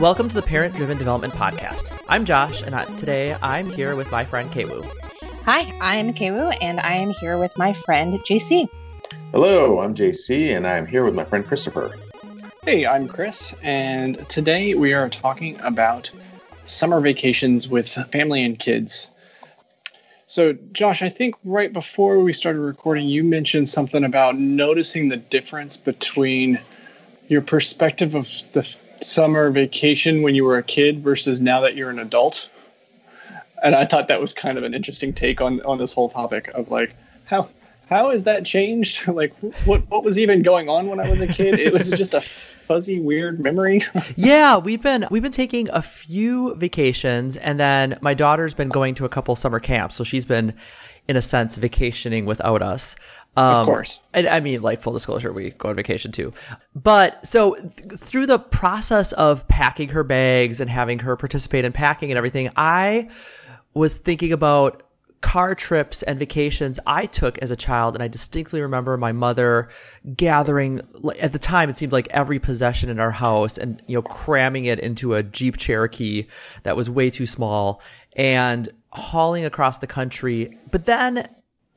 Welcome to the Parent Driven Development Podcast. I'm Josh, and today I'm here with my friend Kwu. Hi, I'm Kwu, and I am here with my friend JC. Hello, I'm JC, and I'm here with my friend Christopher. Hey, I'm Chris, and today we are talking about summer vacations with family and kids. So, Josh, I think right before we started recording, you mentioned something about noticing the difference between your perspective of the summer vacation when you were a kid versus now that you're an adult. And I thought that was kind of an interesting take on on this whole topic of like how has that changed? Like what what was even going on when I was a kid? It was just a fuzzy weird memory. yeah, we've been we've been taking a few vacations and then my daughter's been going to a couple summer camps. So she's been in a sense vacationing without us. Um, of course. And I mean, like full disclosure, we go on vacation too. But so th- through the process of packing her bags and having her participate in packing and everything, I was thinking about car trips and vacations I took as a child. And I distinctly remember my mother gathering, at the time, it seemed like every possession in our house and, you know, cramming it into a Jeep Cherokee that was way too small and hauling across the country. But then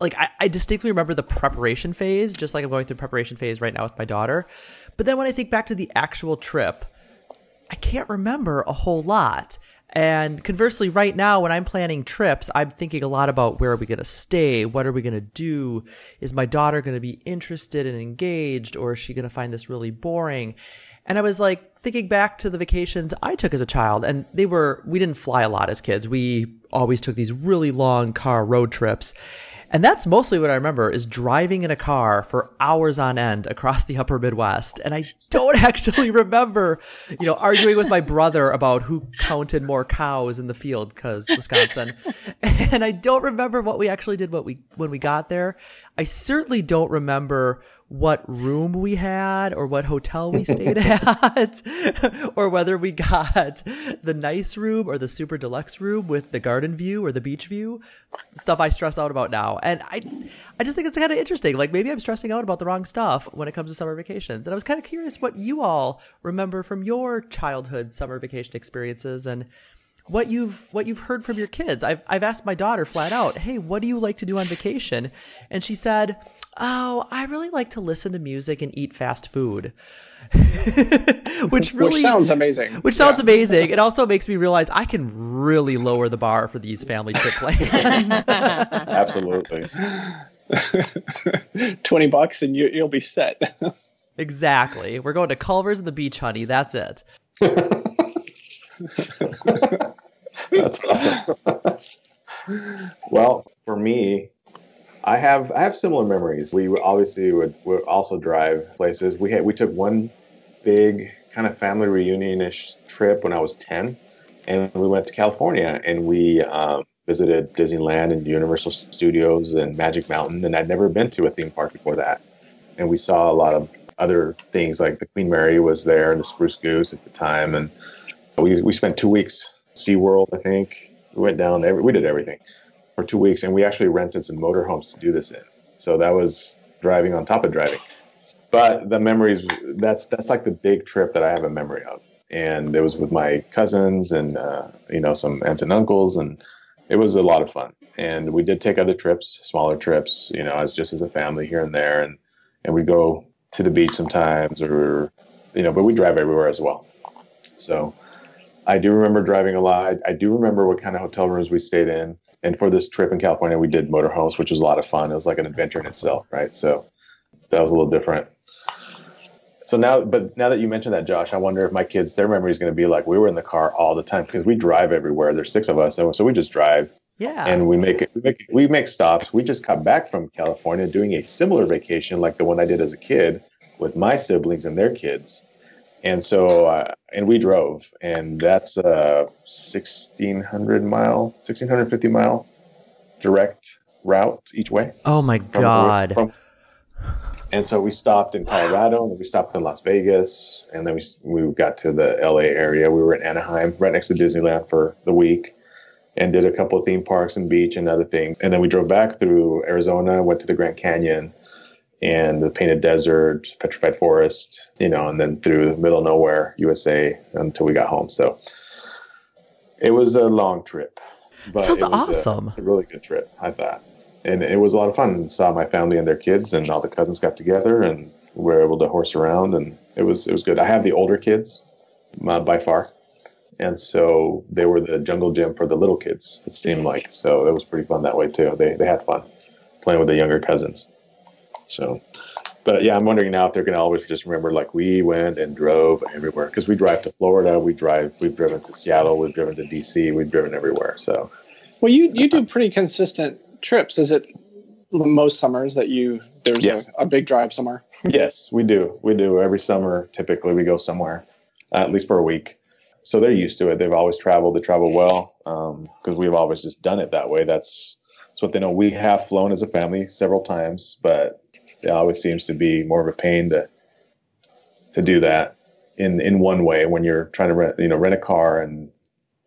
like I, I distinctly remember the preparation phase, just like I'm going through preparation phase right now with my daughter. But then when I think back to the actual trip, I can't remember a whole lot. And conversely, right now, when I'm planning trips, I'm thinking a lot about where are we going to stay? What are we going to do? Is my daughter going to be interested and engaged, or is she going to find this really boring? And I was like thinking back to the vacations I took as a child, and they were, we didn't fly a lot as kids. We always took these really long car road trips. And that's mostly what I remember is driving in a car for hours on end across the upper Midwest. And I don't actually remember, you know, arguing with my brother about who counted more cows in the field because Wisconsin. and I don't remember what we actually did what we when we got there. I certainly don't remember what room we had or what hotel we stayed at or whether we got the nice room or the super deluxe room with the garden view or the beach view. Stuff i stress out about now. And i i just think it's kind of interesting. Like maybe i'm stressing out about the wrong stuff when it comes to summer vacations. And i was kind of curious what you all remember from your childhood summer vacation experiences and what you've what you've heard from your kids. I've I've asked my daughter flat out, "Hey, what do you like to do on vacation?" And she said, oh, I really like to listen to music and eat fast food. which really which sounds amazing. Which sounds yeah. amazing. It also makes me realize I can really lower the bar for these family trip plans. Absolutely. 20 bucks and you, you'll be set. exactly. We're going to Culver's and the beach, honey. That's it. That's awesome. well, for me, I have I have similar memories. We obviously would, would also drive places. We had we took one big kind of family reunion-ish trip when I was ten, and we went to California and we um, visited Disneyland and Universal Studios and Magic Mountain. And I'd never been to a theme park before that, and we saw a lot of other things like the Queen Mary was there, and the Spruce Goose at the time, and we we spent two weeks SeaWorld, I think. We went down. Every, we did everything for two weeks, and we actually rented some motorhomes to do this in. So that was driving on top of driving. But the memories that's that's like the big trip that I have a memory of, and it was with my cousins and uh, you know some aunts and uncles, and it was a lot of fun. And we did take other trips, smaller trips, you know, as just as a family here and there, and and we go to the beach sometimes, or you know, but we drive everywhere as well. So I do remember driving a lot. I, I do remember what kind of hotel rooms we stayed in and for this trip in California, we did motorhomes, which was a lot of fun. It was like an adventure in itself, right? So that was a little different. So now, but now that you mentioned that, Josh, I wonder if my kids, their memory is going to be like we were in the car all the time because we drive everywhere. There's six of us, so, so we just drive. Yeah. And we make, we make we make stops. We just got back from California doing a similar vacation like the one I did as a kid with my siblings and their kids. And so, uh, and we drove, and that's a 1600 mile, 1650 mile direct route each way. Oh my from, God. From, and so we stopped in Colorado, and then we stopped in Las Vegas, and then we, we got to the LA area. We were in Anaheim, right next to Disneyland for the week, and did a couple of theme parks and beach and other things. And then we drove back through Arizona, went to the Grand Canyon, and the Painted Desert, Petrified Forest, you know, and then through the middle of nowhere, USA, until we got home. So it was a long trip. But sounds it was awesome. A, a really good trip, I thought. And it was a lot of fun. Saw my family and their kids, and all the cousins got together, and we were able to horse around, and it was it was good. I have the older kids, uh, by far, and so they were the jungle gym for the little kids. It seemed like so it was pretty fun that way too. They they had fun playing with the younger cousins. So, but yeah, I'm wondering now if they're going to always just remember like we went and drove everywhere because we drive to Florida, we drive, we've driven to Seattle, we've driven to DC, we've driven everywhere. So, well, you you do pretty consistent trips. Is it most summers that you there's yes. a, a, big drive somewhere? Yes, we do. We do every summer. Typically, we go somewhere, uh, at least for a week. So they're used to it. They've always traveled. They travel well because um, we've always just done it that way. That's what they know. We have flown as a family several times, but it always seems to be more of a pain to to do that in in one way when you're trying to rent you know rent a car and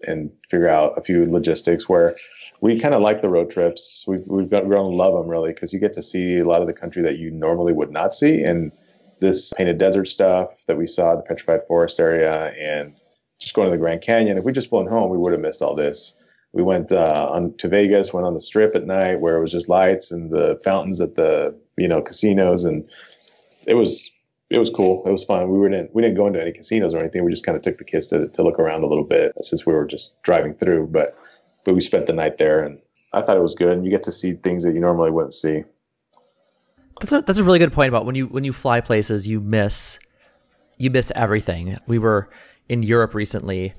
and figure out a few logistics where we kind of like the road trips. We've, we've got, grown to love them really because you get to see a lot of the country that you normally would not see and this painted desert stuff that we saw the petrified forest area and just going to the grand canyon. If we just flown home we would have missed all this we went uh, on to vegas went on the strip at night where it was just lights and the fountains at the you know casinos, and it was it was cool. It was fun. We didn't we didn't go into any casinos or anything. We just kind of took the kids to to look around a little bit since we were just driving through. But but we spent the night there, and I thought it was good. And you get to see things that you normally wouldn't see. That's a, that's a really good point about when you when you fly places, you miss you miss everything. We were in Europe recently.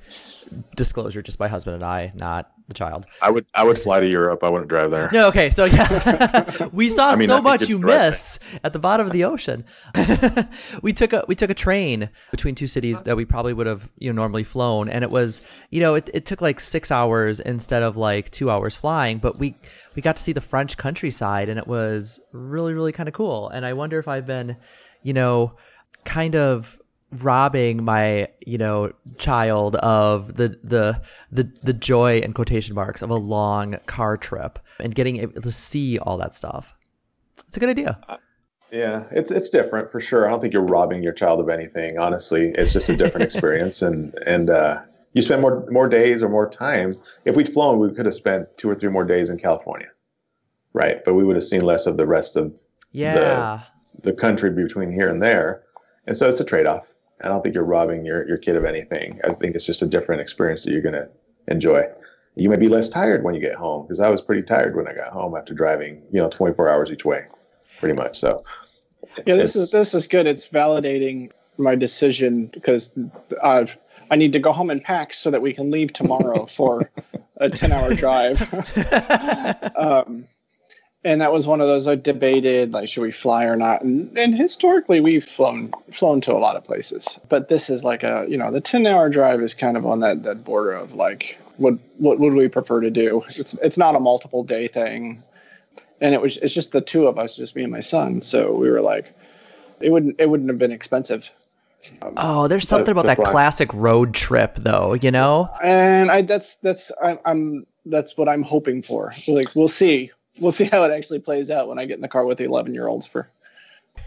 Disclosure, just my husband and I, not the child. I would I would fly to Europe. I wouldn't drive there. No, okay, so yeah, we saw I mean, so much you miss at the bottom of the ocean. we took a we took a train between two cities that we probably would have you know normally flown, and it was you know it, it took like six hours instead of like two hours flying, but we we got to see the French countryside, and it was really really kind of cool. And I wonder if I've been you know kind of robbing my you know child of the the the the joy and quotation marks of a long car trip and getting able to see all that stuff. It's a good idea. Uh, yeah it's it's different for sure. I don't think you're robbing your child of anything honestly. It's just a different experience and and uh, you spend more more days or more time. If we'd flown we could have spent two or three more days in california right? But we would have seen less of the rest of yeah. the, the country between here and there. And so it's a trade-off I don't think you're robbing your, your kid of anything. I think it's just a different experience that you're going to enjoy. You may be less tired when you get home because I was pretty tired when I got home after driving, you know, 24 hours each way, pretty much. So, yeah, this is this is good. It's validating my decision because uh, I need to go home and pack so that we can leave tomorrow for a 10 hour drive. um, and that was one of those I debated like should we fly or not? And, and historically we've flown flown to a lot of places. But this is like a you know the 10 hour drive is kind of on that that border of like what what would we prefer to do? It's it's not a multiple day thing. And it was it's just the two of us just me and my son. So we were like it wouldn't it wouldn't have been expensive. Um, oh, there's something about that fly. classic road trip, though. You know, and I that's that's I, I'm that's what I'm hoping for. Like we'll see we'll see how it actually plays out when I get in the car with the 11 year olds for,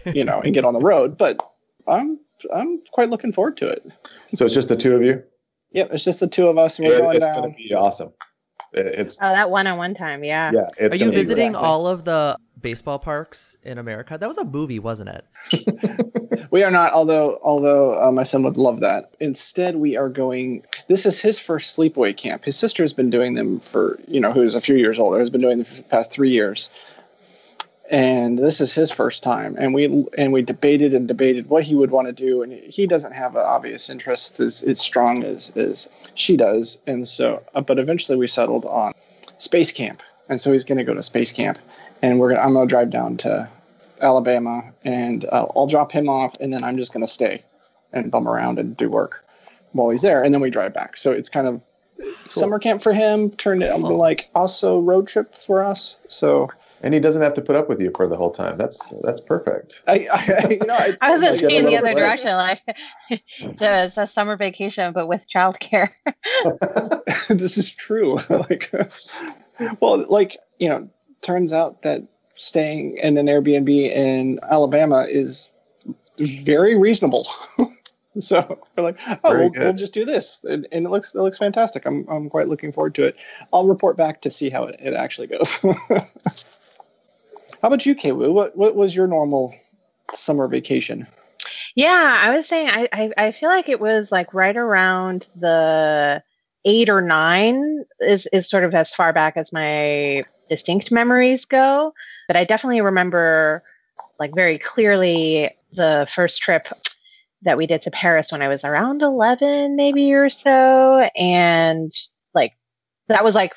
you know, and get on the road. But I'm I'm quite looking forward to it. So it's just the two of you. Yep, it's just the two of us. We're going it's down. gonna be awesome. It's oh that one on one time, yeah. Yeah. Are you visiting exactly. all of the baseball parks in America? That was a movie, wasn't it? we are not, although although uh, my son would love that. Instead, we are going. This is his first sleepaway camp. His sister has been doing them for you know who's a few years older has been doing them for the past three years, and this is his first time. And we and we debated and debated what he would want to do, and he doesn't have an obvious interest as, as strong as as she does, and so. Uh, but eventually, we settled on space camp, and so he's going to go to space camp and we're gonna, I'm gonna drive down to Alabama, and uh, I'll drop him off, and then I'm just gonna stay and bum around and do work while he's there, and then we drive back. So it's kind of cool. summer camp for him, turned into like also road trip for us. So. And he doesn't have to put up with you for the whole time. That's that's perfect. I, I you know I was just like, the other direction, like it's a summer vacation, but with childcare. this is true. like, well, like you know, turns out that staying in an Airbnb in Alabama is very reasonable. so we're like, oh, we'll, we'll, just do this, and, and, it looks it looks fantastic. I'm I'm quite looking forward to it. I'll report back to see how it, it actually goes. How about you, Kaywu? What what was your normal summer vacation? Yeah, I was saying I, I, I feel like it was like right around the eight or nine is is sort of as far back as my distinct memories go. But I definitely remember like very clearly the first trip that we did to Paris when I was around 11 maybe or so and like that was like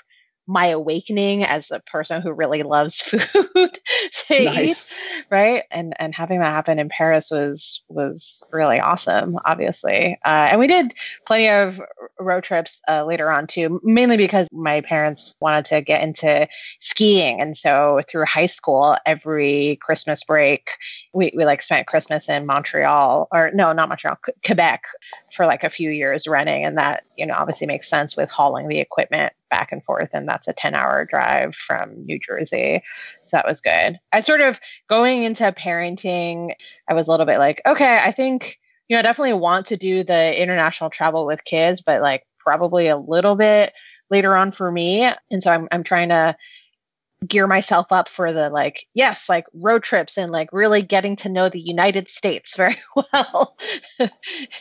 my awakening as a person who really loves food to nice. eat right? And and having that happen in paris was was really awesome obviously. Uh, and we did plenty of road trips uh, later on too mainly because my parents wanted to get into skiing. And so through high school every christmas break we, we like spent christmas in montreal or no not montreal quebec for like a few years running and that you know obviously makes sense with hauling the equipment back and forth and that's a 10 hour drive from new jersey. So that was good. I sort of going into parenting i was a little bit like okay i think you know I definitely want to do the international travel with kids but like probably a little bit later on for me. And so i'm, I'm trying to gear myself up for the like yes like road trips and like really getting to know the united states very well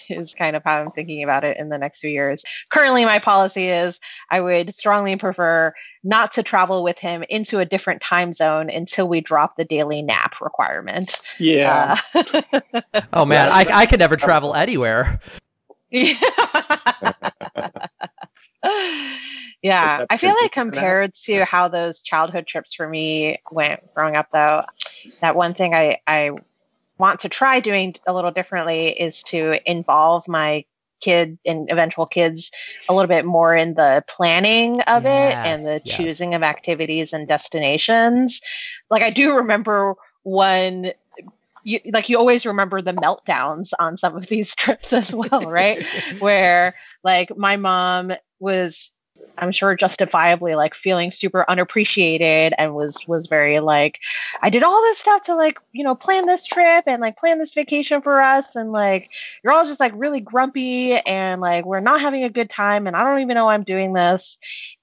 is kind of how i'm thinking about it in the next few years. Currently my policy is i would strongly prefer not to travel with him into a different time zone until we drop the daily nap requirement. Yeah. Uh, oh man I, I could never travel anywhere. yeah yeah i feel like compared to how those childhood trips for me went growing up though that one thing i i want to try doing a little differently is to involve my kid and eventual kids a little bit more in the planning of yes, it and the yes. choosing of activities and destinations like i do remember one you, like you always remember the meltdowns on some of these trips as well, right? Where like my mom was I'm sure justifiably like feeling super unappreciated and was was very like I did all this stuff to like, you know, plan this trip and like plan this vacation for us. And like you're all just like really grumpy and like we're not having a good time and I don't even know why I'm doing this.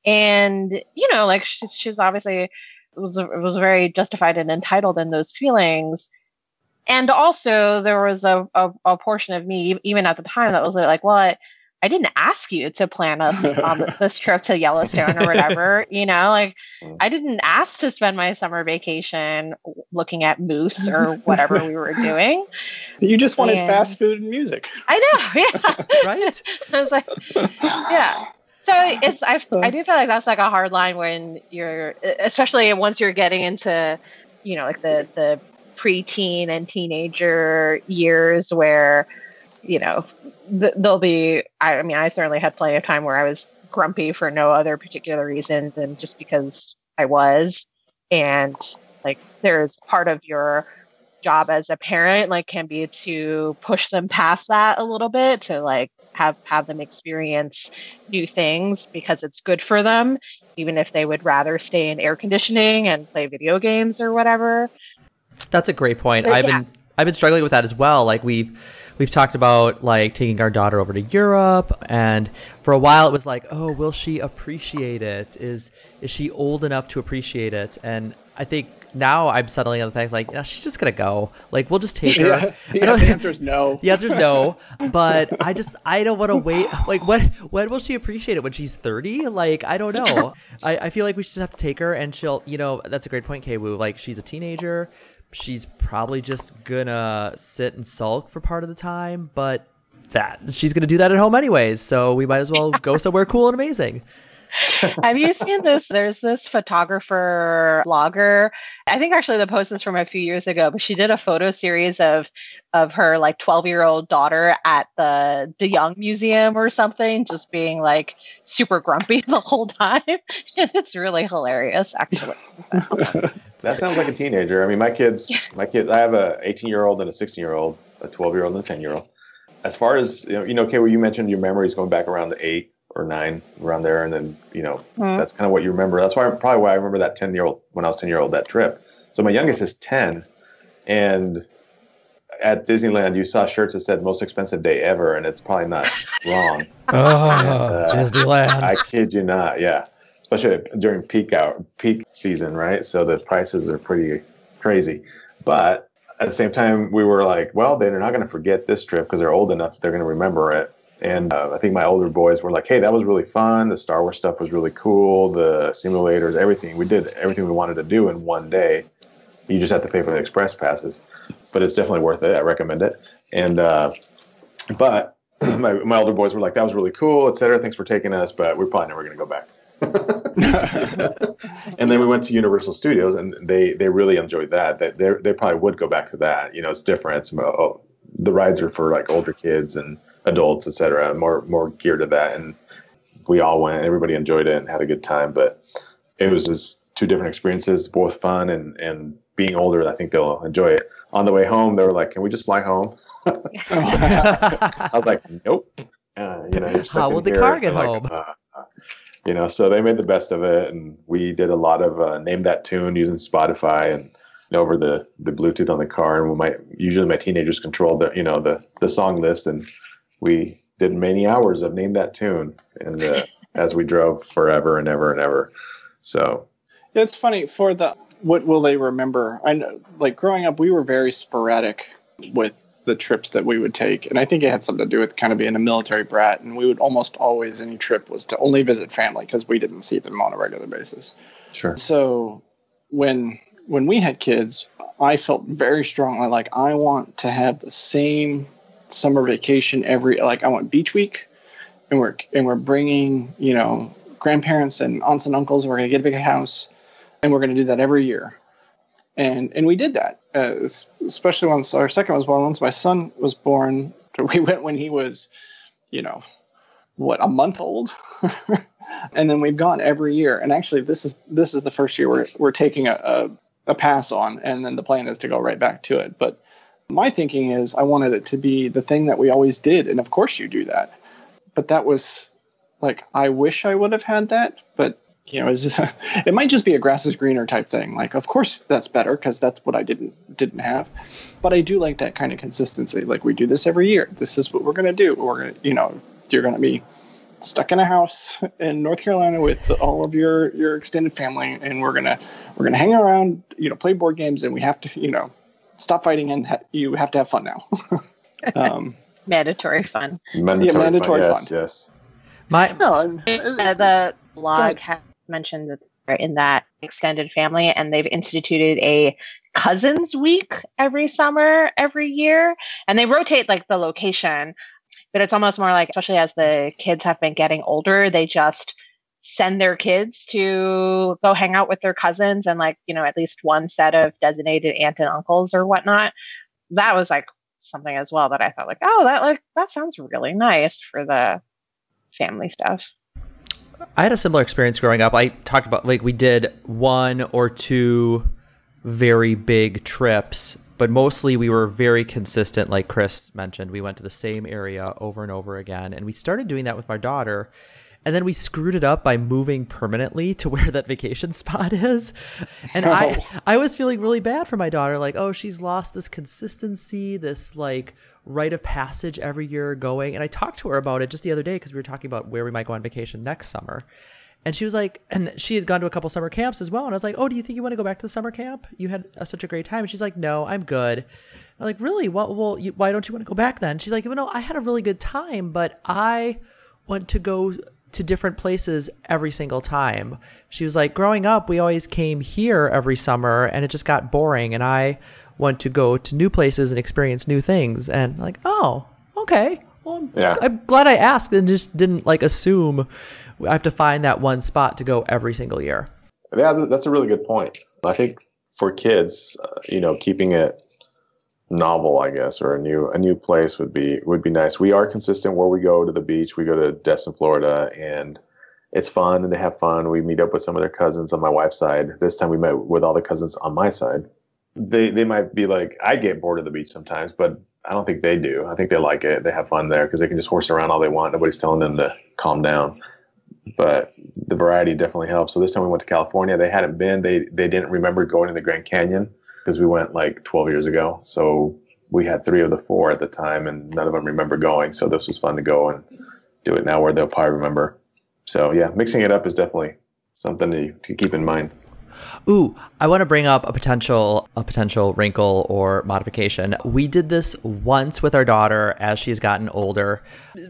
And you know, like she, she's obviously was was very justified and entitled in those feelings. And also there was a, a, a, portion of me even at the time that was like well I, I didn't ask you to plan us on this trip to Yellowstone or whatever, you know, like mm. I didn't ask to spend my summer vacation looking at moose or whatever we were doing. You just wanted and fast food and music. I know, yeah. right? I was like, yeah. So it's I, I do feel like that's like a hard line when you're especially once you're getting into you know like the the preteen and teenager years where you know, th- there'll be, I, I mean, I certainly had plenty of time where I was grumpy for no other particular reason than just because I was. And like, there's part of your job as a parent, like, can be to push them past that a little bit to like have, have them experience new things because it's good for them, even if they would rather stay in air conditioning and play video games or whatever. That's a great point. But, I've yeah. been, I've been struggling with that as well. Like we've, we've talked about like taking our daughter over to Europe, and for a while it was like, oh, will she appreciate it? Is is she old enough to appreciate it? And I think now I'm settling on the fact like, yeah, she's just gonna go. Like we'll just take her. Yeah, the answer is no. the answer is no. But I just I don't want to wait. Like when when will she appreciate it? When she's 30? Like I don't know. I, I feel like we should just have to take her, and she'll. You know, that's a great point, Kaywu. Like she's a teenager she's probably just gonna sit and sulk for part of the time, but that she's gonna do that at home anyways, so we might as well go somewhere cool and amazing. Have you seen this? There's this photographer blogger. I think actually the post is from a few years ago, but she did a photo series of of her like 12 year old daughter at the De Young Museum or something, just being like super grumpy the whole time. and it's really hilarious, actually. that sounds like a teenager. I mean, my kids, my kids, I have a 18 year old and a 16 year old, a 12 year old and a 10 year old. As far as you know, you know, okay, well, you mentioned your memories going back around the eight or nine around there, and then you know mm. that's kind of what you remember. That's why probably why I remember that ten year old when I was ten year old that trip. So my youngest is 10, and at Disneyland, you saw shirts that said "most expensive day ever," and it's probably not wrong. oh, uh, Disneyland! I kid you not. Yeah, especially during peak hour, peak season, right? So the prices are pretty crazy. But at the same time, we were like, well, they're not going to forget this trip because they're old enough; they're going to remember it. And uh, I think my older boys were like, hey, that was really fun. The Star Wars stuff was really cool. The simulators, everything. We did everything we wanted to do in one day. You just have to pay for the express passes, but it's definitely worth it. I recommend it. And uh, but my my older boys were like, "That was really cool, etc. Thanks for taking us, but we're probably never going to go back." and then we went to Universal Studios, and they they really enjoyed that. That they they probably would go back to that. You know, it's different. It's oh, the rides are for like older kids and adults, etc. More more geared to that, and we all went. Everybody enjoyed it and had a good time. But it was just two different experiences, both fun and and being older, I think they'll enjoy it. On the way home, they were like, "Can we just fly home?" I was like, "Nope." Uh, you know, how will the car get like, home? Uh, you know, so they made the best of it, and we did a lot of uh, name that tune using Spotify and over the the Bluetooth on the car. And we might usually my teenagers control the you know the the song list, and we did many hours of name that tune, and uh, as we drove forever and ever and ever. So it's funny for the what will they remember? I know, like growing up, we were very sporadic with the trips that we would take, and I think it had something to do with kind of being a military brat. And we would almost always any trip was to only visit family because we didn't see them on a regular basis. Sure. So when when we had kids, I felt very strongly like I want to have the same summer vacation every like I want beach week, and we're and we're bringing you know grandparents and aunts and uncles. And we're gonna get a big house and we're going to do that every year. And and we did that, uh, especially once our second was born. Once my son was born, we went when he was, you know, what a month old, and then we've gone every year. And actually, this is this is the first year we're we're taking a, a, a pass on, and then the plan is to go right back to it. But my thinking is, I wanted it to be the thing that we always did, and of course you do that. But that was like I wish I would have had that, but you know, is it might just be a grass is greener type thing. Like, of course that's better because that's what I didn't didn't have. But I do like that kind of consistency. Like we do this every year. This is what we're gonna do. We're gonna, you know, you're gonna be stuck in a house in North Carolina with all of your your extended family, and we're gonna we're gonna hang around, you know, play board games, and we have to, you know, stop fighting, and ha- you have to have fun now. um, mandatory fun. Mandatory, yeah, mandatory fun. Yes, fun. yes. My no, uh, the blog has mentioned that they're in that extended family and they've instituted a cousins week every summer every year and they rotate like the location but it's almost more like especially as the kids have been getting older they just send their kids to go hang out with their cousins and like you know at least one set of designated aunt and uncles or whatnot that was like something as well that i thought like oh that like that sounds really nice for the family stuff I had a similar experience growing up. I talked about like we did one or two very big trips, but mostly we were very consistent. Like Chris mentioned, we went to the same area over and over again, and we started doing that with my daughter. And then we screwed it up by moving permanently to where that vacation spot is. And oh. I I was feeling really bad for my daughter like, "Oh, she's lost this consistency, this like rite of passage every year going. And I talked to her about it just the other day because we were talking about where we might go on vacation next summer. And she was like, and she had gone to a couple summer camps as well. And I was like, oh, do you think you want to go back to the summer camp? You had such a great time. And she's like, no, I'm good. I'm like, really? Well, well you, why don't you want to go back then? She's like, well, no, I had a really good time, but I want to go to different places every single time. She was like, growing up, we always came here every summer and it just got boring. And I want to go to new places and experience new things. And like, oh, okay. Well, yeah. I'm glad I asked and just didn't like assume I have to find that one spot to go every single year. Yeah, that's a really good point. I think for kids, uh, you know, keeping it novel, I guess, or a new a new place would be would be nice. We are consistent where we go to the beach. We go to Destin, Florida, and it's fun and they have fun. We meet up with some of their cousins on my wife's side. This time we met with all the cousins on my side they they might be like I get bored of the beach sometimes, but I don't think they do. I think they like it. They have fun there because they can just horse around all they want. Nobody's telling them to calm down. but the variety definitely helps. So this time we went to California. They hadn't been. They they didn't remember going to the Grand Canyon because we went like 12 years ago. So we had three of the four at the time, and none of them remember going. So this was fun to go and do it now, where they'll probably remember. So yeah, mixing it up is definitely something to, to keep in mind. Ooh, I want to bring up a potential a potential wrinkle or modification. We did this once with our daughter as she's gotten older.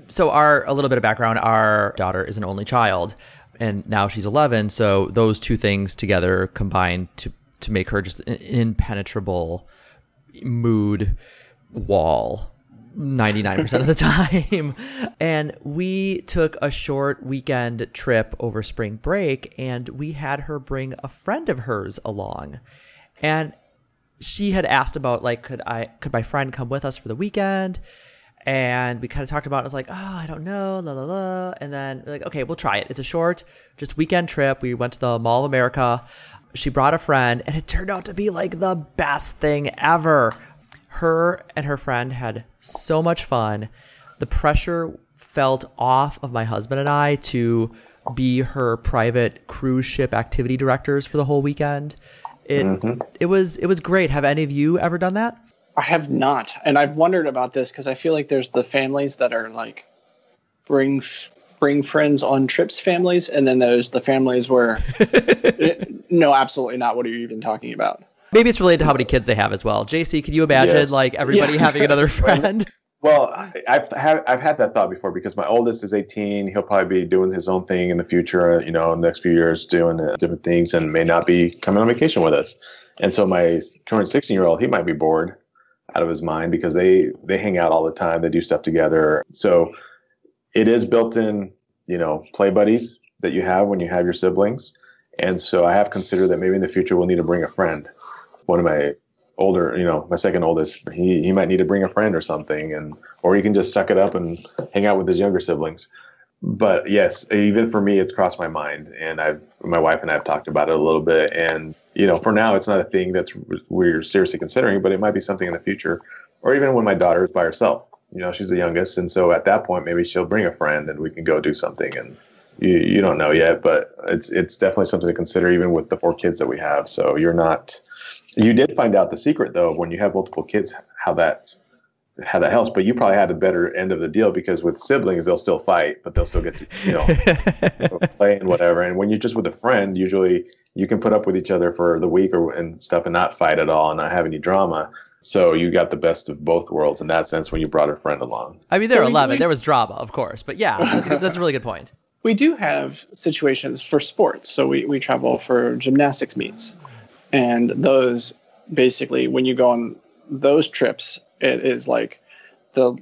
So our a little bit of background, our daughter is an only child and now she's 11, so those two things together combined to to make her just an impenetrable mood wall 99% of the time. And we took a short weekend trip over spring break and we had her bring a friend of hers along. And she had asked about like could I could my friend come with us for the weekend? And we kind of talked about it. I was like, oh, I don't know, la la la. And then like, okay, we'll try it. It's a short, just weekend trip. We went to the Mall of America. She brought a friend, and it turned out to be like the best thing ever her and her friend had so much fun. The pressure felt off of my husband and I to be her private cruise ship activity directors for the whole weekend. It mm-hmm. it was it was great. Have any of you ever done that? I have not, and I've wondered about this because I feel like there's the families that are like bring bring friends on trips families, and then there's the families where no, absolutely not. What are you even talking about? Maybe it's related to how many kids they have as well. JC, could you imagine yes. like everybody yeah. having another friend? Well, I've have, I've had that thought before because my oldest is 18. He'll probably be doing his own thing in the future. You know, next few years doing uh, different things, and may not be coming on vacation with us. And so my current 16 year old, he might be bored out of his mind because they they hang out all the time. They do stuff together. So it is built in, you know, play buddies that you have when you have your siblings. And so I have considered that maybe in the future we'll need to bring a friend one of my older, you know, my second oldest, he, he might need to bring a friend or something, and or he can just suck it up and hang out with his younger siblings. But yes, even for me, it's crossed my mind, and I've my wife and I have talked about it a little bit, and you know, for now, it's not a thing that's we're seriously considering, but it might be something in the future, or even when my daughter is by herself. You know, she's the youngest, and so at that point, maybe she'll bring a friend, and we can go do something, and you, you don't know yet, but it's it's definitely something to consider, even with the four kids that we have. So you're not you did find out the secret though when you have multiple kids how that how that helps. But you probably had a better end of the deal because with siblings they'll still fight, but they'll still get to you know play and whatever. And when you're just with a friend, usually you can put up with each other for the week or and stuff and not fight at all and not have any drama. So you got the best of both worlds in that sense when you brought a friend along. I mean, there so were 11. We, there was drama, of course. But yeah, that's, a, that's a really good point. We do have situations for sports. So we, we travel for gymnastics meets. And those basically, when you go on those trips, it is like the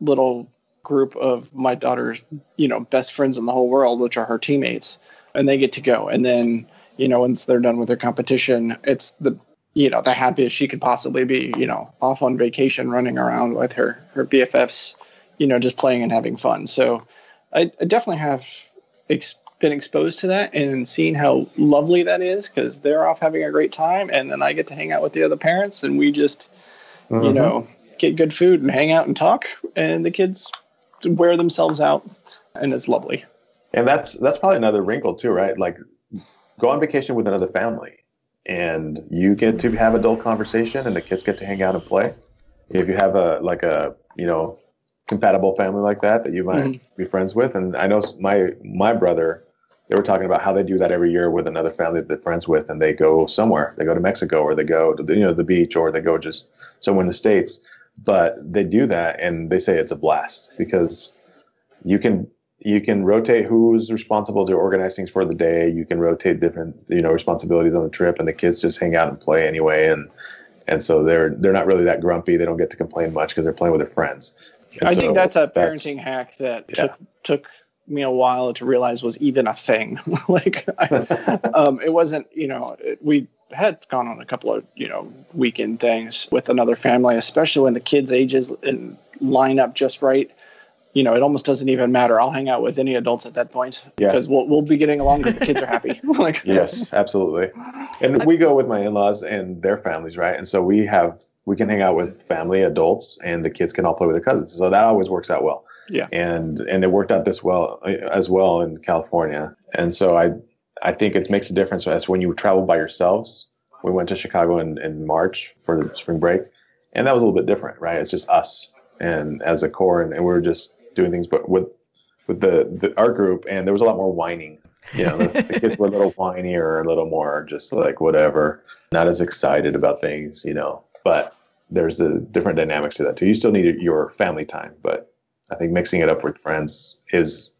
little group of my daughter's, you know, best friends in the whole world, which are her teammates, and they get to go. And then, you know, once they're done with their competition, it's the you know the happiest she could possibly be you know off on vacation running around with her her bffs you know just playing and having fun so i, I definitely have ex- been exposed to that and seeing how lovely that is because they're off having a great time and then I get to hang out with the other parents and we just mm-hmm. you know get good food and hang out and talk and the kids wear themselves out and it's lovely. And that's that's probably another wrinkle too, right? Like go on vacation with another family and you get to have adult conversation and the kids get to hang out and play. If you have a like a, you know, compatible family like that that you might mm-hmm. be friends with. And I know my my brother, they were talking about how they do that every year with another family that they're friends with, and they go somewhere. They go to Mexico, or they go to the, you know the beach, or they go just somewhere in the states. But they do that, and they say it's a blast because you can you can rotate who's responsible to organize things for the day. You can rotate different you know responsibilities on the trip, and the kids just hang out and play anyway. And and so they're they're not really that grumpy. They don't get to complain much because they're playing with their friends. I so think that's a parenting that's, hack that yeah. took took me a while to realize was even a thing. like, I, um, it wasn't. You know, it, we had gone on a couple of you know weekend things with another family, especially when the kids' ages and line up just right. You know, it almost doesn't even matter. I'll hang out with any adults at that point yeah. because we'll we'll be getting along because the kids are happy. like, yes, absolutely. And we go with my in-laws and their families, right? And so we have we can hang out with family adults and the kids can all play with their cousins so that always works out well Yeah. and and it worked out this well uh, as well in california and so i i think it makes a difference as when you travel by yourselves we went to chicago in, in march for the spring break and that was a little bit different right it's just us and as a core and, and we were just doing things but with with the, the our group and there was a lot more whining you know the, the kids were a little whinier a little more just like whatever not as excited about things you know but there's a different dynamics to that too you still need your family time but i think mixing it up with friends is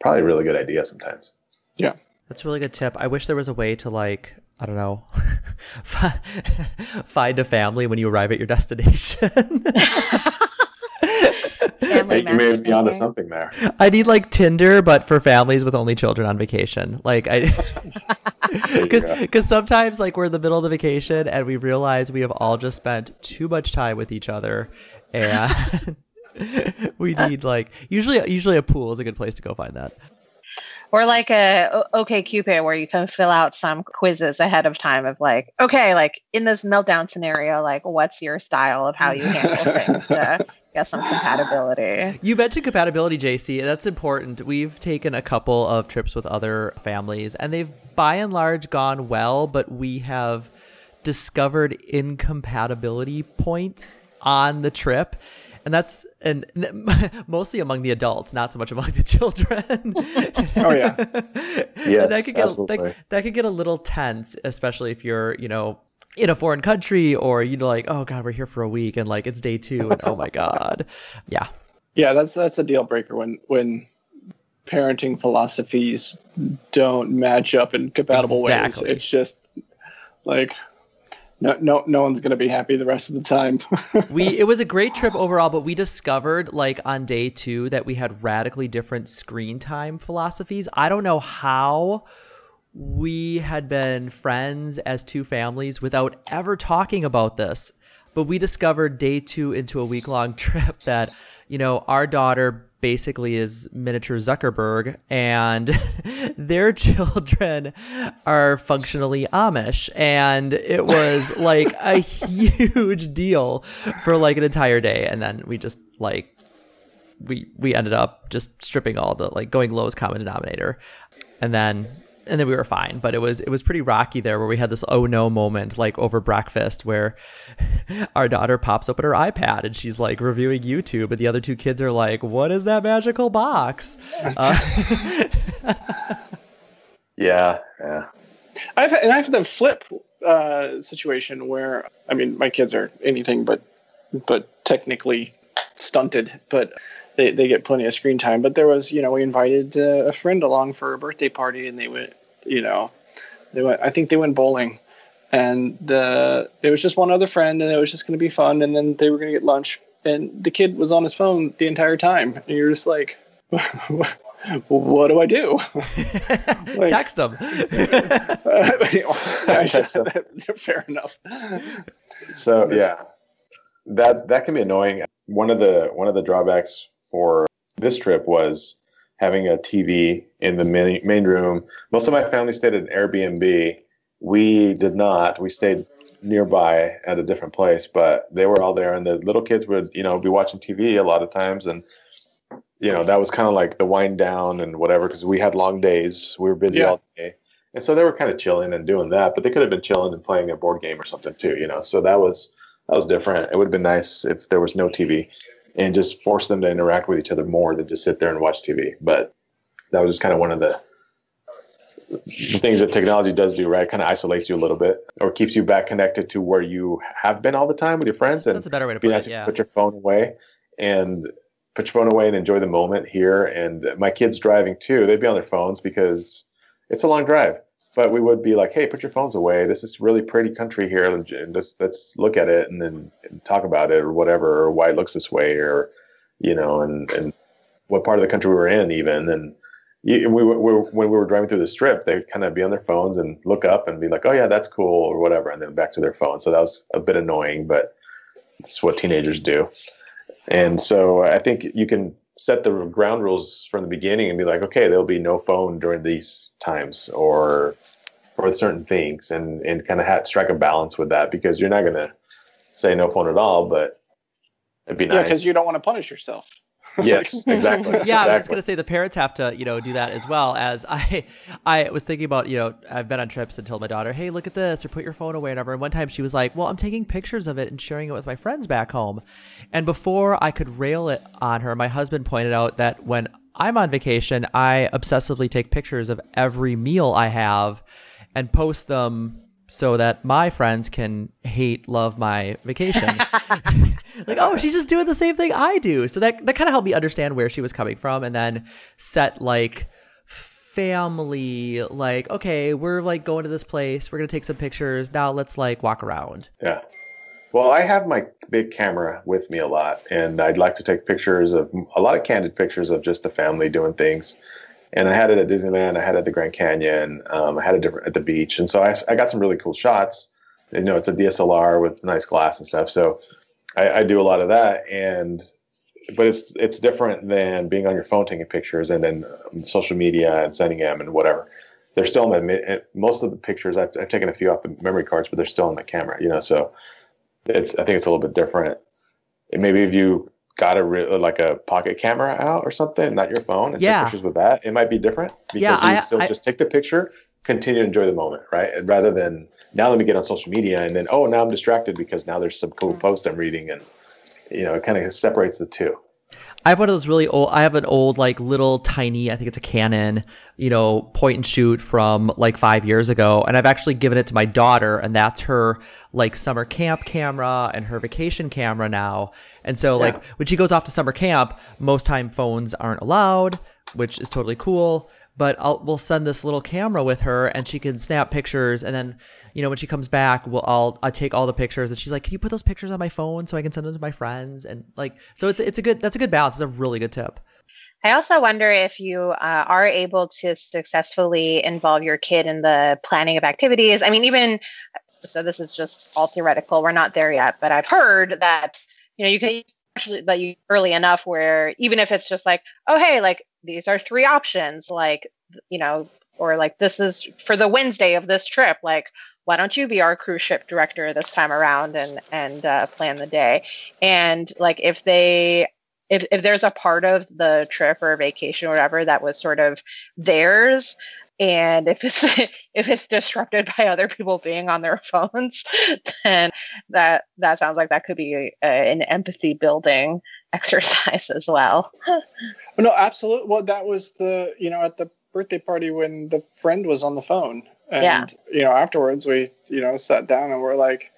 probably a really good idea sometimes Yeah. That's a really good tip. I wish there was a way to like, I don't know, find a family when you arrive at your destination. Family you may be onto something there I need like Tinder, but for families with only children on vacation. Like I, There you go. because sometimes like we're in the middle of the vacation and we realize we have all just spent too much time with each other, and we need like usually usually a pool is a good place to go find that. Or like a OK Cupid where you can fill out some quizzes ahead of time of like, okay, like in this meltdown scenario, like what's your style of how you handle things to get some compatibility. You mentioned compatibility, JC. That's important. We've taken a couple of trips with other families, and they've by and large gone well, but we have discovered incompatibility points on the trip. And that's and mostly among the adults, not so much among the children. Oh, yeah. Yes, And that could get absolutely. that, that could get a little tense, especially if you're, you know, in a foreign country or you know, like, oh god, we're here for a week and like it's day two and oh my god, yeah. Yeah, that's that's a deal breaker when when parenting philosophies don't match up in compatible Exactly. ways. It's just like no no no one's gonna be happy the rest of the time. we it was a great trip overall but we discovered like on day two that we had radically different screen time philosophies i don't know how we had been friends as two families without ever talking about this but we discovered day two into a week long trip that you know our daughter basically is miniature zuckerberg and their children are functionally amish. And it was like a huge deal for like an entire day. And then we just like we we ended up just stripping all the like going lowest common denominator. And then and then we were fine. But it was it was pretty rocky there where we had this oh no moment like over breakfast where our daughter pops open her ipad and she's like reviewing youtube and the other two kids are like what is that magical box? Uh, yeah yeah. I've and I've had the flip uh, situation where I mean my kids are anything but but technically stunted, but they, they get plenty of screen time. But there was you know we invited uh, a friend along for a birthday party and they went you know they went I think they went bowling and the it was just one other friend and it was just going to be fun and then they were going to get lunch and the kid was on his phone the entire time and you're just like what do I do? Like- text them Text them. Fair enough. So yeah, that that can be annoying. One of the one of the drawbacks for this trip was having a TV in the main, main room. Most of my family stayed at an Airbnb. We did not. We stayed nearby at a different place, but they were all there, and the little kids would you know be watching TV a lot of times, and you know that was kind of like the wind down and whatever because we had long days. We were busy Yeah. all day. And so they were kind of chilling and doing that, but they could have been chilling and playing a board game or something too, you know. So that was that was different. It would have been nice if there was no TV and just force them to interact with each other more than just sit there and watch TV. But that was just kind of one of the, the things that technology does do, right? Kind of isolates you a little bit or keeps you back connected to where you have been all the time with your friends. that's, and that's a better way to put it yeah put your phone away and put your phone away and enjoy the moment here. And my kids driving too, they'd be on their phones because it's a long drive. But we would be like, hey, put your phones away. This is really pretty country here, and just let's look at it and then talk about it or whatever, or why it looks this way, or you know, and and what part of the country we were in, even. And we, we when we were driving through the strip, they'd kind of be on their phones and look up and be like, oh yeah, that's cool, or whatever, and then back to their phone. So that was a bit annoying, but it's what teenagers do. And so I think you can set the ground rules from the beginning and be like, okay, there'll be no phone during these times or or certain things and and kind of ha strike a balance with that because you're not going to say no phone at all, but it'd be nice. Yeah, because you don't want to punish yourself. Yes, exactly. Yeah, exactly. I was gonna say the parents have to, you know, do that as well. As I, I was thinking about, you know, I've been on trips and told my daughter, "Hey, look at this," or "Put your phone away," and whatever. And one time she was like, "Well, I'm taking pictures of it and sharing it with my friends back home." And before I could rail it on her, my husband pointed out that when I'm on vacation, I obsessively take pictures of every meal I have and post them so that my friends can hate love my vacation. like, oh, she's just doing the same thing I do. So that that kind of helped me understand where she was coming from and then set like family like okay we're like going to this place we're gonna take some pictures now let's like walk around Yeah. Well, I have my big camera with me a lot, and I'd like to take pictures of a lot of candid pictures of just the family doing things. And I had it at Disneyland, I had it at the Grand Canyon, um, I had it different at the beach, and so I, I got some really cool shots. You know, it's a DSLR with nice glass and stuff, so I, I do a lot of that. And but it's it's different than being on your phone taking pictures and then um, social media and sending them and whatever. They're still in the most of the pictures. I've, I've taken a few off the memory cards, but they're still in the camera. You know, so it's I think it's a little bit different. Maybe if you got a re- like a pocket camera out or something, not your phone, and Yeah. take pictures with that, it might be different because Yeah, you I- still I- just take the picture, continue to enjoy the moment, right? And rather than now let me get on social media and then oh now I'm distracted because now there's some cool mm. post I'm reading and you know it kind of separates the two. I have one of those really old. I have an old, like little tiny. I think it's a Canon, you know, point and shoot from like five years ago, and I've actually given it to my daughter, and that's her like summer camp camera and her vacation camera now. And so, like Yeah. when she goes off to summer camp, most time phones aren't allowed, which is totally cool. But I'll, we'll send this little camera with her, and she can snap pictures, and then you know when she comes back, we'll I'll I take all the pictures, and she's like, "Can you put those pictures on my phone so I can send them to my friends?" And like, so it's it's a good that's a good balance. It's a really good tip. I also wonder if you uh, are able to successfully involve your kid in the planning of activities. I mean, even so, this is just all theoretical. We're not there yet, but I've heard that you know you can actually let you early enough where even if it's just like, oh hey, like these are three options, like you know, or like this is for the Wednesday of this trip, like why don't you be our cruise ship director this time around and and uh, plan the day and like if they if, if there's a part of the trip or vacation or whatever that was sort of theirs and if it's if it's disrupted by other people being on their phones then that that sounds like that could be a, an empathy building exercise as well No, absolutely. Well, that was the you know at the birthday party when the friend was on the phone, and Yeah. you know afterwards we you know sat down and we're like,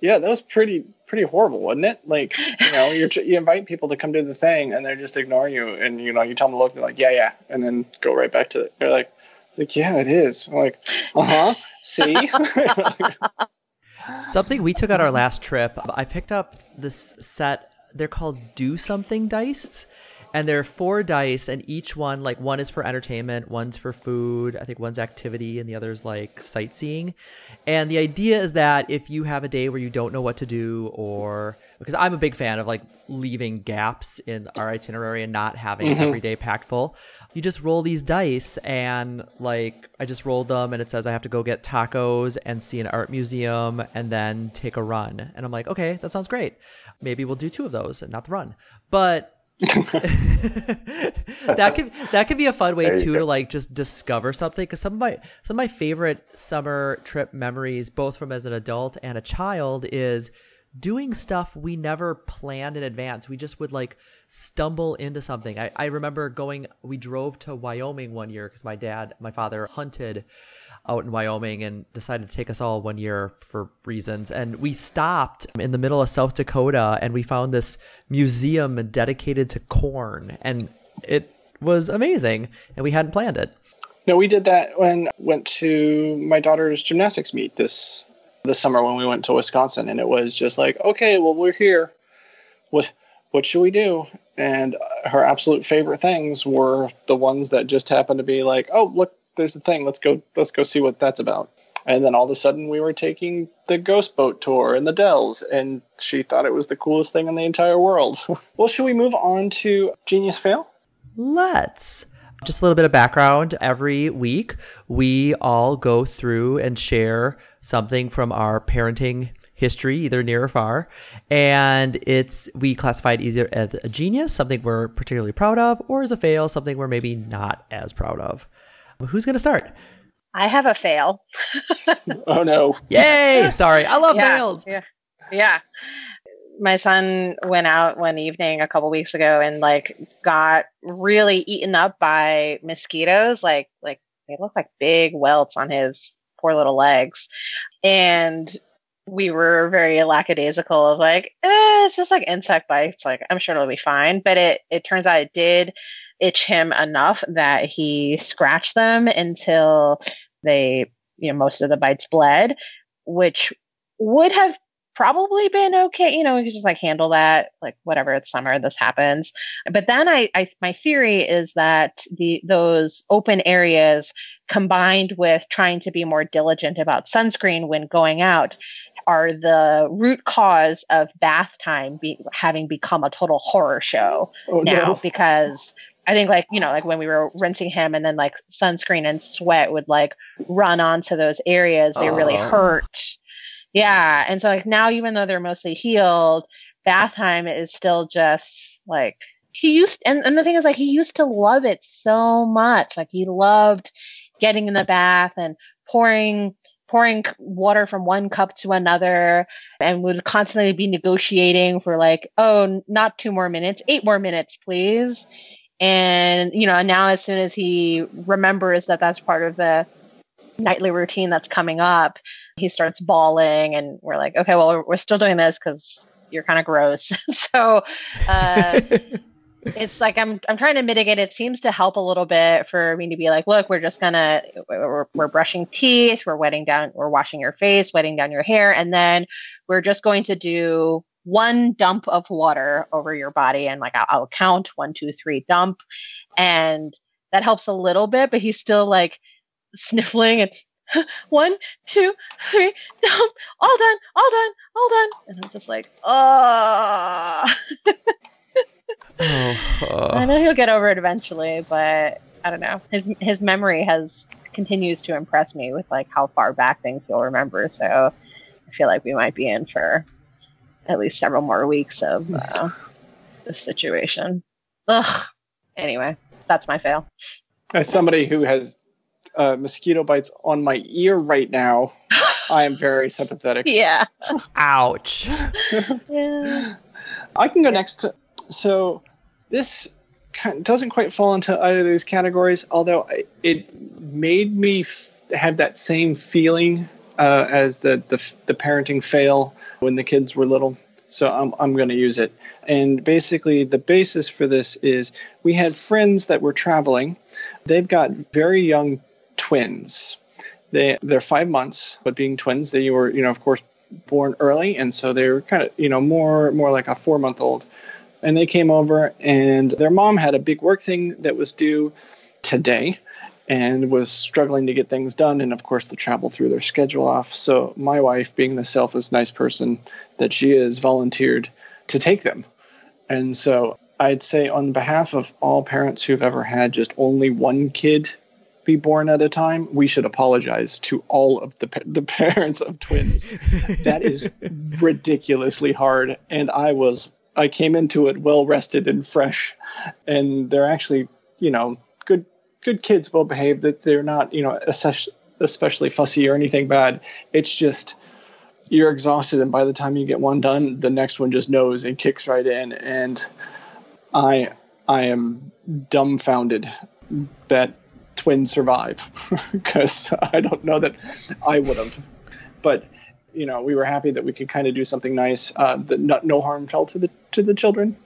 yeah, that was pretty pretty horrible, wasn't it? Like you know you you invite people to come do the thing and they're just ignoring you, and you know you tell them to look, they're like, yeah, yeah, and then go right back to it. They're like, like yeah, it is. I'm like, uh huh. See. Something we took on our last trip, I picked up this set. They're called Do Something Dice. And there are four dice, and each one, like, one is for entertainment, one's for food, I think one's activity, and the other's like sightseeing. And the idea is that if you have a day where you don't know what to do, or because I'm a big fan of like leaving gaps in our itinerary and not having mm-hmm. every day packed full, you just roll these dice, and like, I just rolled them, and it says I have to go get tacos and see an art museum and then take a run. And I'm like, okay, that sounds great. Maybe we'll do two of those and not the run. But that could that could be a fun way too go. to like just discover something because some of my some of my favorite summer trip memories both from as an adult and a child is doing stuff we never planned in advance. We just would like stumble into something. I, I remember going we drove to wyoming one year because my dad my father hunted out in wyoming and decided to take us all one year for reasons. And we stopped in the middle of south dakota and we found this museum dedicated to corn. And it was amazing and we hadn't planned it. No, we did that when went to my daughter's gymnastics meet this this summer when we went to Wisconsin, and it was just like, okay, well we're here. What what should we do? And her absolute favorite things were the ones that just happened to be like, oh look, there's the thing. Let's go. Let's go see what that's about. And then all of a sudden, we were taking the ghost boat tour in the Dells, and she thought it was the coolest thing in the entire world. well, should we move on to Genius Fail? Let's. Just a little bit of background. Every week, we all go through and share something from our parenting history, either near or far. And it's we classify it either as a genius, something we're particularly proud of, or as a fail, something we're maybe not as proud of. Who's going to start? I have a fail. oh no! Yay! Sorry, I love yeah, fails. Yeah, yeah. My son went out one evening a couple weeks ago and like got really eaten up by mosquitoes. Like like they look like big welts on his poor little legs, and we were very lackadaisical of like, eh, it's just like insect bites. Like I'm sure it'll be fine. But it it turns out it did itch him enough that he scratched them until they, you know, most of the bites bled, which would have probably been okay. You know, we could just like handle that, like whatever. It's summer, this happens. But then I, I, my theory is that the those open areas combined with trying to be more diligent about sunscreen when going out are the root cause of bath time be, having become a total horror show oh, now no. because I think like, you know, like when we were rinsing him and then like sunscreen and sweat would like run onto those areas, they really hurt. Yeah. And so like now, even though they're mostly healed, bath time is still just like he used, and, and the thing is like he used to love it so much. Like he loved getting in the bath and pouring pouring water from one cup to another and would constantly be negotiating for like oh not two more minutes eight more minutes please and you know now as soon as he remembers that that's part of the nightly routine that's coming up he starts bawling and we're like okay well we're still doing this because you're kind of gross so uh it's like I'm I'm trying to mitigate. It seems to help a little bit for me to be like, look, we're just gonna we're, we're brushing teeth, we're wetting down, we're washing your face, wetting down your hair, and then we're just going to do one dump of water over your body, and like I'll, I'll count one, two, three, dump, and that helps a little bit. But he's still like sniffling and one, two, three, dump, all done, all done, all done, and I'm just like, oh. oh, oh. I know he'll get over it eventually, but I don't know. His his memory has continues to impress me with like how far back things he'll remember. So I feel like we might be in for at least several more weeks of uh, this situation. Ugh. Anyway, that's my fail. As somebody who has uh, mosquito bites on my ear right now, I am very sympathetic. Yeah. Ouch. yeah. I can go next. So this doesn't quite fall into either of these categories, although it made me f- have that same feeling uh, as the, the, the parenting fail when the kids were little. So I'm I'm going to use it. And basically, the basis for this is we had friends that were traveling. They've got very young twins. They they're five months, but being twins, they were you know of course born early, and so they were kind of you know more more like a four month old and they came over and their mom had a big work thing that was due today and was struggling to get things done and of course the travel threw their schedule off. So my wife being the selfless nice person that she is volunteered to take them. And so i'd say on behalf of all parents who've ever had just only one kid be born at a time, we should apologize to all of the the parents of twins. that is ridiculously hard, and I was I came into it well rested and fresh, and they're actually you know good good kids, well behaved. That they're not you know especially fussy or anything bad. It's just you're exhausted, and by the time you get one done, the next one just knows and kicks right in. And I I am dumbfounded that twins survive because I don't know that I would have. But you know, we were happy that we could kind of do something nice. Uh, that not, no harm fell to the to the children,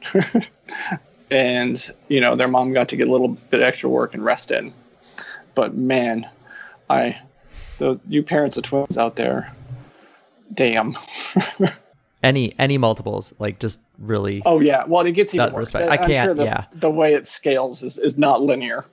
and you know, their mom got to get a little bit extra work and rest in. But man, I, those you parents of twins out there, damn. any any multiples like just really oh yeah well it gets even worse respect. i can't sure the, yeah the way it scales is, is not linear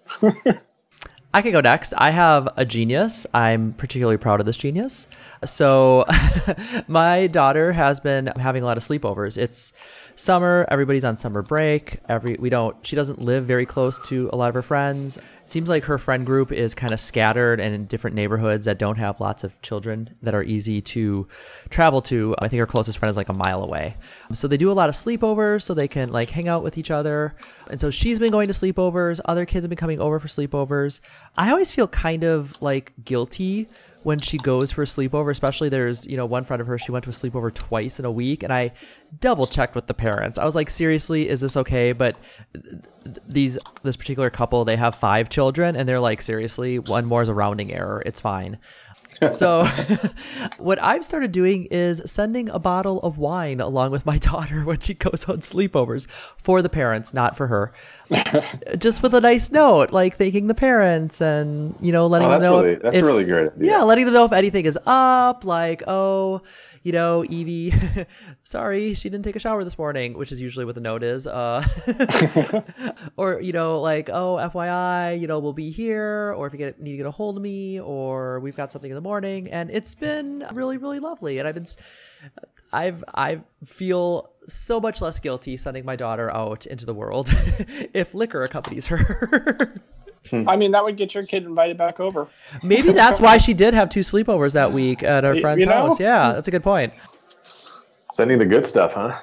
I can go next. I have a genius. I'm particularly proud of this genius. So, my daughter has been having a lot of sleepovers. It's summer, everybody's on summer break. Every we don't she doesn't live very close to a lot of her friends. It seems like her friend group is kind of scattered and in different neighborhoods that don't have lots of children that are easy to travel to. I think her closest friend is like a mile away. So they do a lot of sleepovers so they can like hang out with each other. And so she's been going to sleepovers, other kids have been coming over for sleepovers. I always feel kind of like guilty when she goes for a sleepover, especially there's, you know, one friend of hers, she went to a sleepover twice in a week and I double checked with the parents. I was like, seriously, is this okay? But these, this particular couple, they have five children and they're like, seriously, one more is a rounding error. It's fine so what I've started doing is sending a bottle of wine along with my daughter when she goes on sleepovers for the parents, not for her. Just with a nice note, like thanking the parents and you know letting oh, them know really, that's if, really great. Yeah, letting them know if anything is up, like oh, you know, Evie, sorry, she didn't take a shower this morning, which is usually what the note is. Uh, or, you know, like, oh, FYI, you know, we'll be here, or if you get, need to get a hold of me, or we've got something in the morning. And it's been really, really lovely. And I've been, I've, I feel so much less guilty sending my daughter out into the world if liquor accompanies her. Hmm. I mean, that would get your kid invited back over. Maybe that's why she did have two sleepovers that week at her friend's you know? house. Yeah, that's a good point. Sending the good stuff, huh?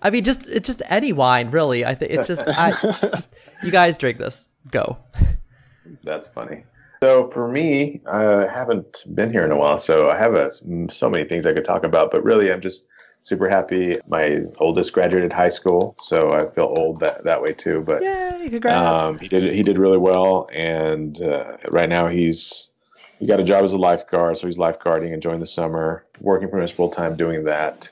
I mean, just it's just any wine, really. I think it's just, I, just you guys drink this. Go. That's funny. So for me, I haven't been here in a while, so I have a, so many things I could talk about. But really, I'm just super happy. My oldest graduated high school, so I feel old that, that way too. But Yay, congrats. Um, he did he did really well, and uh, right now he's he got a job as a lifeguard, so he's lifeguarding, and enjoying the summer, working pretty much full time doing that,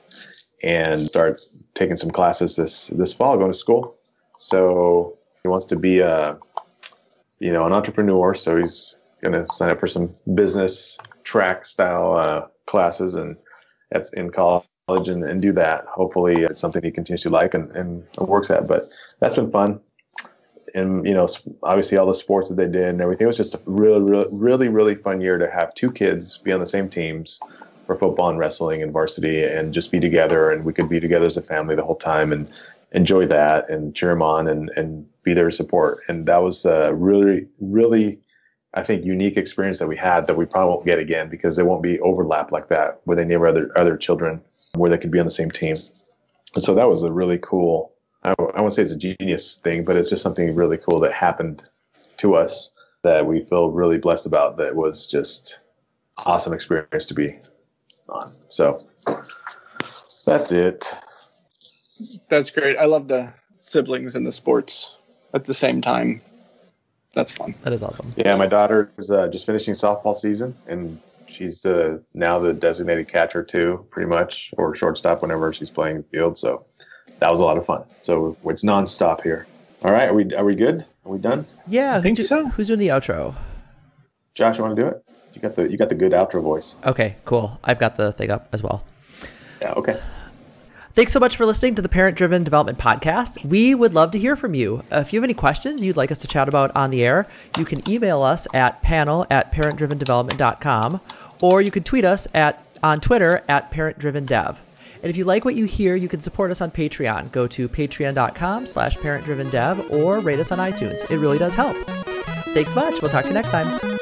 and start taking some classes this this fall, going to school. So he wants to be a you know an entrepreneur, so he's going to sign up for some business track style uh, classes and that's in college and, and do that. Hopefully, uh, it's something he continues to like and, and works at. But that's been fun. And, you know, obviously all the sports that they did and everything. It was just a really, really, really, really fun year to have two kids be on the same teams for football and wrestling and varsity and just be together. And we could be together as a family the whole time and enjoy that and cheer them on and, and be to support. And that was a really, really, I think, unique experience that we had that we probably won't get again because there won't be overlap like that with any of other, other children where they could be on the same team. And so that was a really cool, I, I won't say it's a genius thing, but it's just something really cool that happened to us that we feel really blessed about that was just awesome experience to be on. So that's it. That's great. I love the siblings and the sports at the same time. That's fun. That is awesome. Yeah, my daughter's uh, just finishing softball season, and she's the now the designated catcher too, pretty much, or shortstop whenever she's playing the field. So that was a lot of fun. So it's nonstop here. All right, are we are we good? Are we done? Yeah, I think do, so. Who's doing the outro? Josh, you want to do it? You got the you got the good outro voice. Okay, cool. I've got the thing up as well. Yeah. Okay. Thanks so much for listening to the Parent Driven Development Podcast. We would love to hear from you. Uh, if you have any questions you'd like us to chat about on the air, you can email us at panel at parentdrivendevelopment.com or you can tweet us at on Twitter at parentdrivendev. And if you like what you hear, you can support us on Patreon. Go to patreon.com slash parentdrivendev or rate us on iTunes. It really does help. Thanks much. We'll talk to you next time.